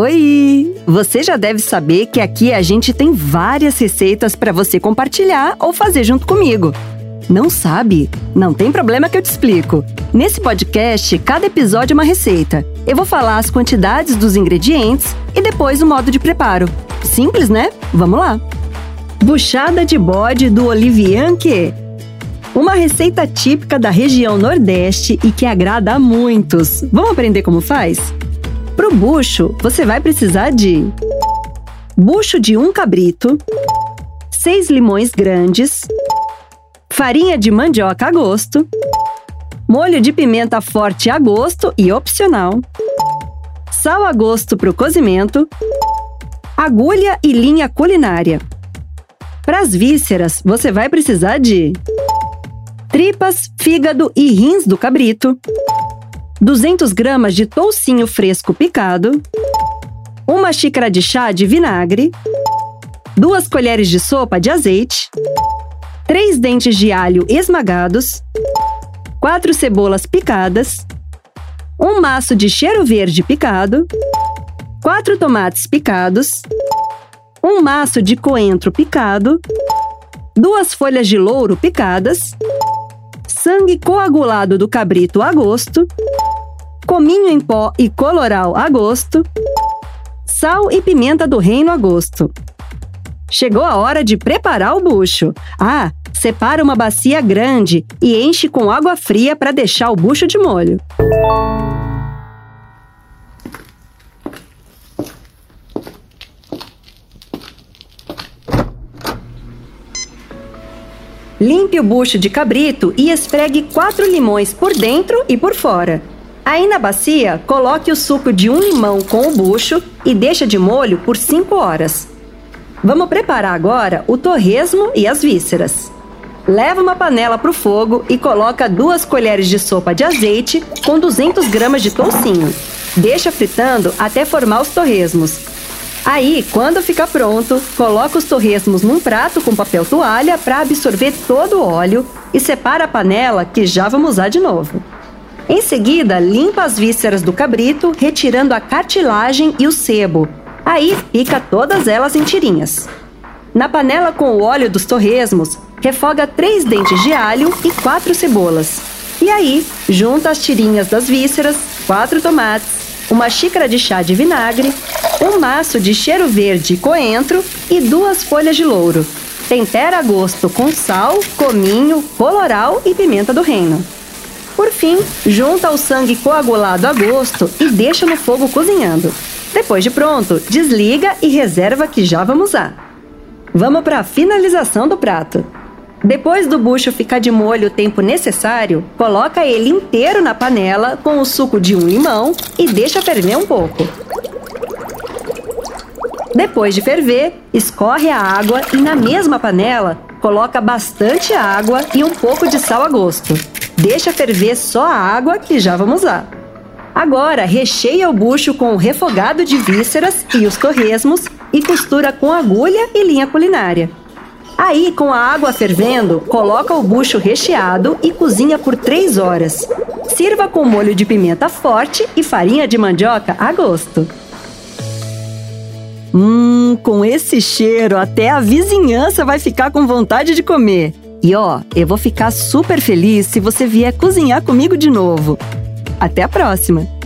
Oi! Você já deve saber que aqui a gente tem várias receitas para você compartilhar ou fazer junto comigo. Não sabe? Não tem problema que eu te explico. Nesse podcast, cada episódio é uma receita. Eu vou falar as quantidades dos ingredientes e depois o modo de preparo. Simples, né? Vamos lá! Buchada de bode do Olivianque. Uma receita típica da região Nordeste e que agrada a muitos. Vamos aprender como faz? Pro bucho, você vai precisar de bucho de um cabrito, seis limões grandes, farinha de mandioca a gosto, molho de pimenta forte a gosto e opcional, sal a gosto para o cozimento, agulha e linha culinária. Para as vísceras, você vai precisar de tripas, fígado e rins do cabrito, 200 gramas de toucinho fresco picado, uma xícara de chá de vinagre, duas colheres de sopa de azeite, três dentes de alho esmagados, quatro cebolas picadas, um maço de cheiro verde picado, quatro tomates picados, um maço de coentro picado, duas folhas de louro picadas, sangue coagulado do cabrito a gosto, cominho em pó e coloral a gosto, sal e pimenta do reino a gosto. Chegou a hora de preparar o bucho. Ah, separa uma bacia grande e enche com água fria para deixar o bucho de molho. Limpe o bucho de cabrito e esfregue quatro limões por dentro e por fora. Aí na bacia, coloque o suco de um limão com o bucho e deixa de molho por 5 horas. Vamos preparar agora o torresmo e as vísceras. Leva uma panela para o fogo e coloca duas colheres de sopa de azeite com 200 gramas de toucinho. Deixa fritando até formar os torresmos. Aí, quando ficar pronto, coloca os torresmos num prato com papel toalha para absorver todo o óleo e separa a panela que já vamos usar de novo. Em seguida, limpa as vísceras do cabrito, retirando a cartilagem e o sebo. Aí, pica todas elas em tirinhas. Na panela com o óleo dos torresmos, refoga três dentes de alho e quatro cebolas. E aí, junta as tirinhas das vísceras, quatro tomates, uma xícara de chá de vinagre, um maço de cheiro verde e coentro e duas folhas de louro. Tempera a gosto com sal, cominho, coloral e pimenta do reino. Por fim, junta o sangue coagulado a gosto e deixa no fogo cozinhando. Depois de pronto, desliga e reserva que já vamos usar. Vamos para a finalização do prato. Depois do bucho ficar de molho o tempo necessário, coloca ele inteiro na panela com o suco de um limão e deixa ferver um pouco. Depois de ferver, escorre a água e na mesma panela coloca bastante água e um pouco de sal a gosto. Deixa ferver só a água que já vamos usar. Agora, recheia o bucho com o refogado de vísceras e os torresmos e costura com agulha e linha culinária. Aí, com a água fervendo, coloca o bucho recheado e cozinha por 3 horas. Sirva com molho de pimenta forte e farinha de mandioca a gosto. Hum, com esse cheiro, até a vizinhança vai ficar com vontade de comer. E ó, eu vou ficar super feliz se você vier cozinhar comigo de novo. Até a próxima!